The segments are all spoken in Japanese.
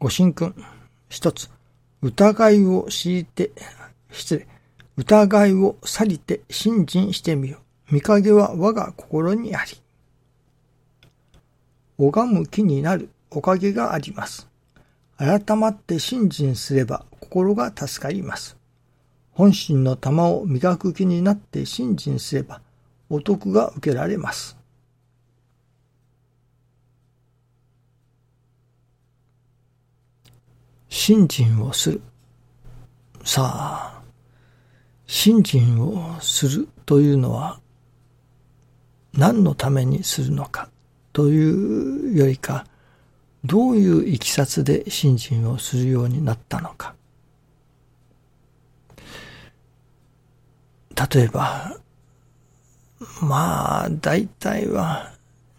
ご神君。一つ、疑いを強いて、失礼、疑いを去りて信心してみよ。見影は我が心にあり。拝む気になるおかげがあります。改まって信心すれば心が助かります。本心の玉を磨く気になって信心すればお得が受けられます。信心をする。さあ、信心をするというのは何のためにするのかというよりか、どういういきさつで信心をするようになったのか。例えば、まあ、大体は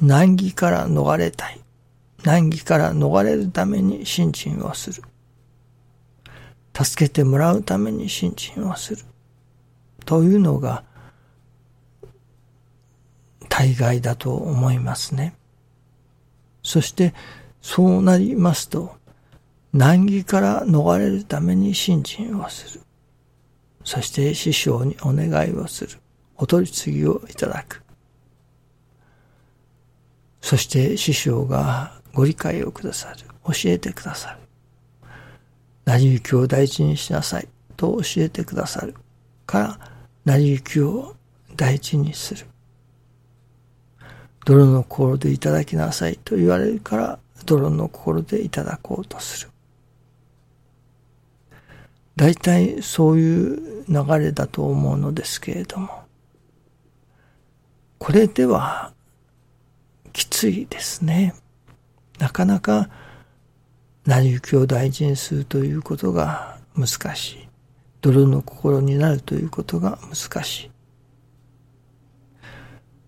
難儀から逃れたい。難儀から逃れるために信心をする。助けてもらうために信心をする。というのが、大概だと思いますね。そして、そうなりますと、難儀から逃れるために信心をする。そして師匠にお願いをする。お取り次ぎをいただく。そして師匠がご理解をくださる。教えてくださる。成り行きを大事にしなさいと教えてくださるから、成り行きを大事にする。泥の心でいただきなさいと言われるから、泥の心でいただこうとする。大体そういう流れだと思うのですけれども、これではきついですね。なかなか成り行きを大事にするということが難しい。泥の心になるということが難しい。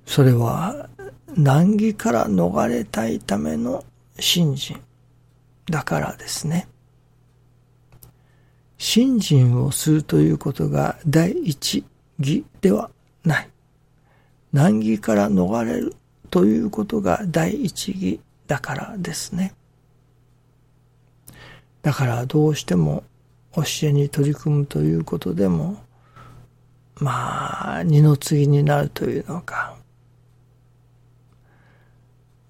それは難儀から逃れたいための信心だからですね。信心をするということが第一義ではない。難儀から逃れるということが第一義だからですね。だからどうしても教えに取り組むということでも、まあ、二の次になるというのか、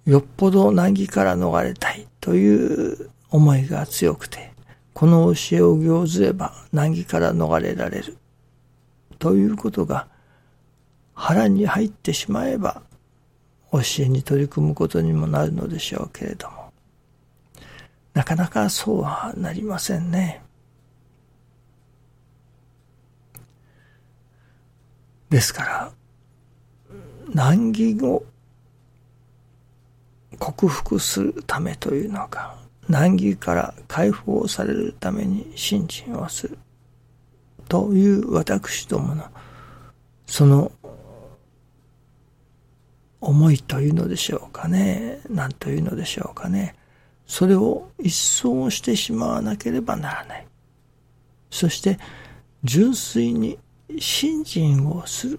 よっぽど難儀から逃れたいという思いが強くて、この教えを行ずれば難儀から逃れられるということが腹に入ってしまえば教えに取り組むことにもなるのでしょうけれども、なかなかそうはなりませんね。ですから、難儀を克服するためというのが、難儀から解放されるために信心をする。という私どもの、その思いというのでしょうかね。何というのでしょうかね。それを一掃してしまわなければならない。そして、純粋に信心をする。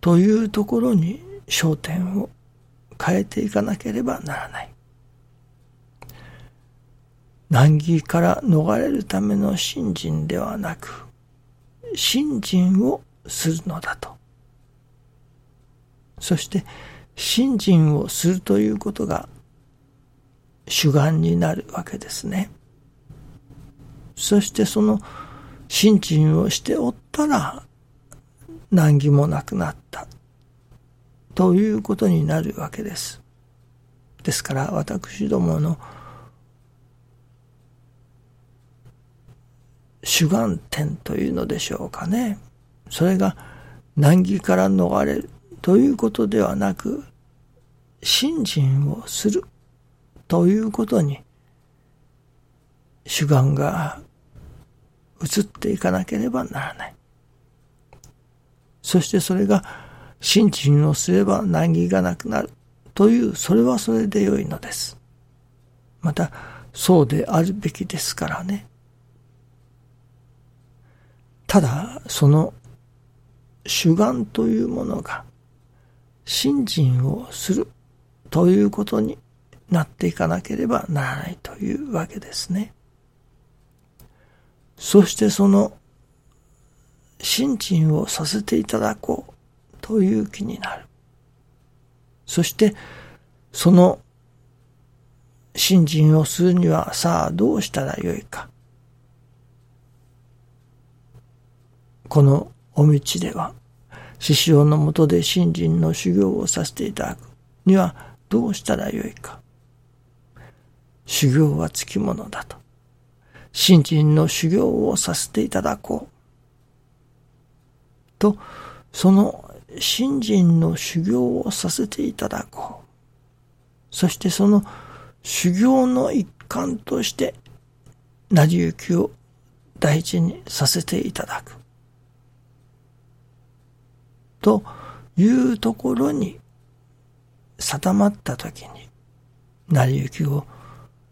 というところに焦点を変えていかなければならない。難儀から逃れるための信心ではなく、信心をするのだと。そして、信心をするということが主眼になるわけですね。そしてその信心をしておったら難儀もなくなったということになるわけです。ですから私どもの主眼点というのでしょうかね。それが難儀から逃れるということではなく、信心をするということに主眼が移っていかなければならない。そしてそれが信心をすれば難儀がなくなるという、それはそれで良いのです。また、そうであるべきですからね。ただ、その主眼というものが信心をするということになっていかなければならないというわけですね。そしてその信心をさせていただこうという気になる。そしてその信心をするにはさあどうしたらよいか。このお道では、師匠のもとで信心の修行をさせていただくにはどうしたらよいか。修行はつきものだと。信心の修行をさせていただこう。と、その信心の修行をさせていただこう。そしてその修行の一環として、成り行きを大事にさせていただく。というところに定まったときに、成り行きを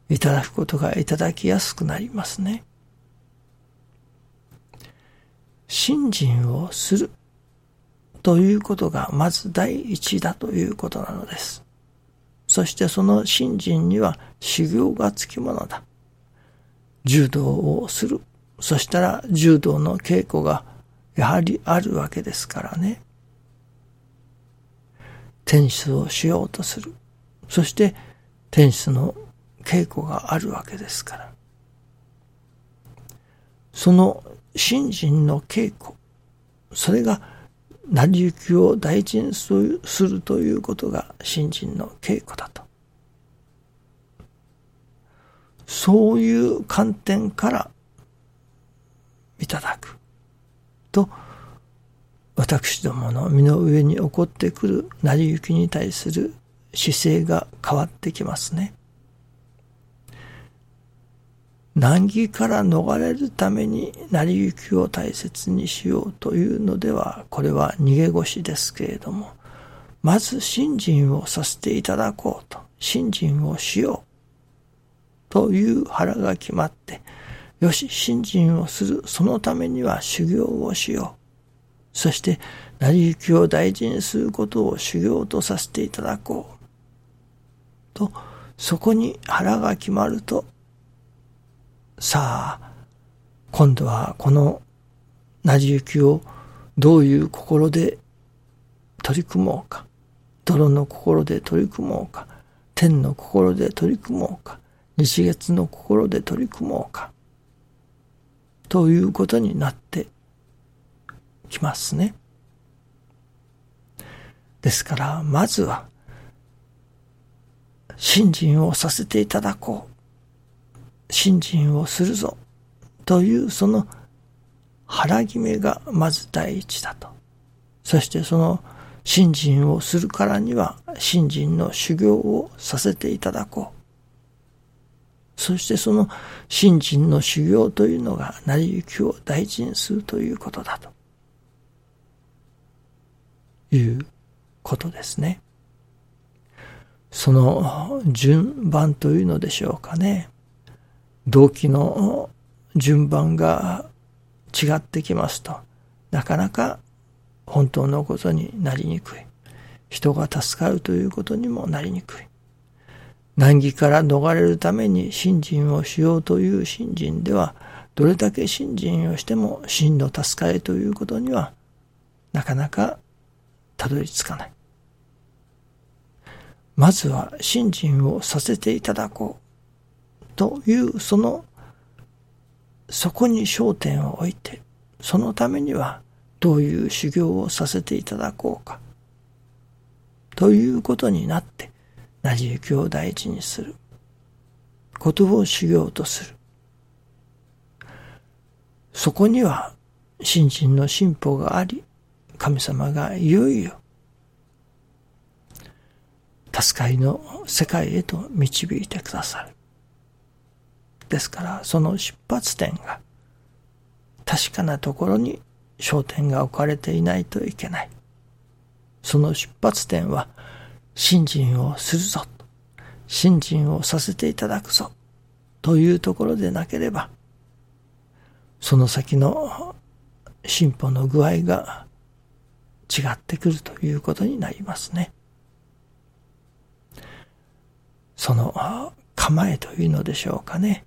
いただくことがいただきやすくなりますね。信心をするということがまず第一だということなのです。そしてその信心には修行がつきものだ。柔道をする。そしたら柔道の稽古がやはりあるわけですからね。テニスをしようとする。そしてテニスの稽古があるわけですから。その信心の稽古、それが成り行きを大事にするということが信心の稽古だと。そういう観点からいただくと、私どもの身の上に起こってくる成り行きに対する姿勢が変わってきますね。難儀から逃れるために成り行きを大切にしようというのでは、これは逃げ腰ですけれども、まず信心をさせていただこうと、信心をしようという腹が決まって、よし、信心をする、そのためには修行をしよう。そして、成り行きを大事にすることを修行とさせていただこう。と、そこに腹が決まると、さあ、今度はこの成り行きをどういう心で取り組もうか。泥の心で取り組もうか。天の心で取り組もうか。日月の心で取り組もうか。ということになってきますね。ですから、まずは、信心をさせていただこう。信心をするぞというその腹決めがまず第一だと。そしてその信心をするからには信心の修行をさせていただこう。そしてその信心の修行というのが成り行きを大事にするということだと。いうことですね。その順番というのでしょうかね。動機の順番が違ってきますと、なかなか本当のことになりにくい。人が助かるということにもなりにくい。難儀から逃れるために信心をしようという信心では、どれだけ信心をしても真の助かりということには、なかなかたどり着かない。まずは信心をさせていただこう。というそのそこに焦点を置いてそのためにはどういう修行をさせていただこうかということになって成り行きを大事にする。ことを修行とする。そこには心身の進歩があり神様がいよいよ助かりの世界へと導いてくださる。ですから、その出発点が確かなところに焦点が置かれていないといけない。その出発点は、信心をするぞ。信心をさせていただくぞ。というところでなければ、その先の進歩の具合が違ってくるということになりますね。その構えというのでしょうかね。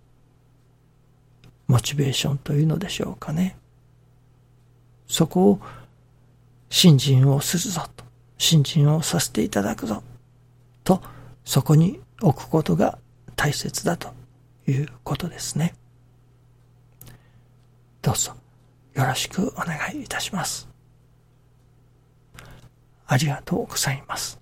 モチベーションというのでしょうかね。そこを信心をするぞと、信心をさせていただくぞと、そこに置くことが大切だということですね。どうぞよろしくお願いいたします。ありがとうございます。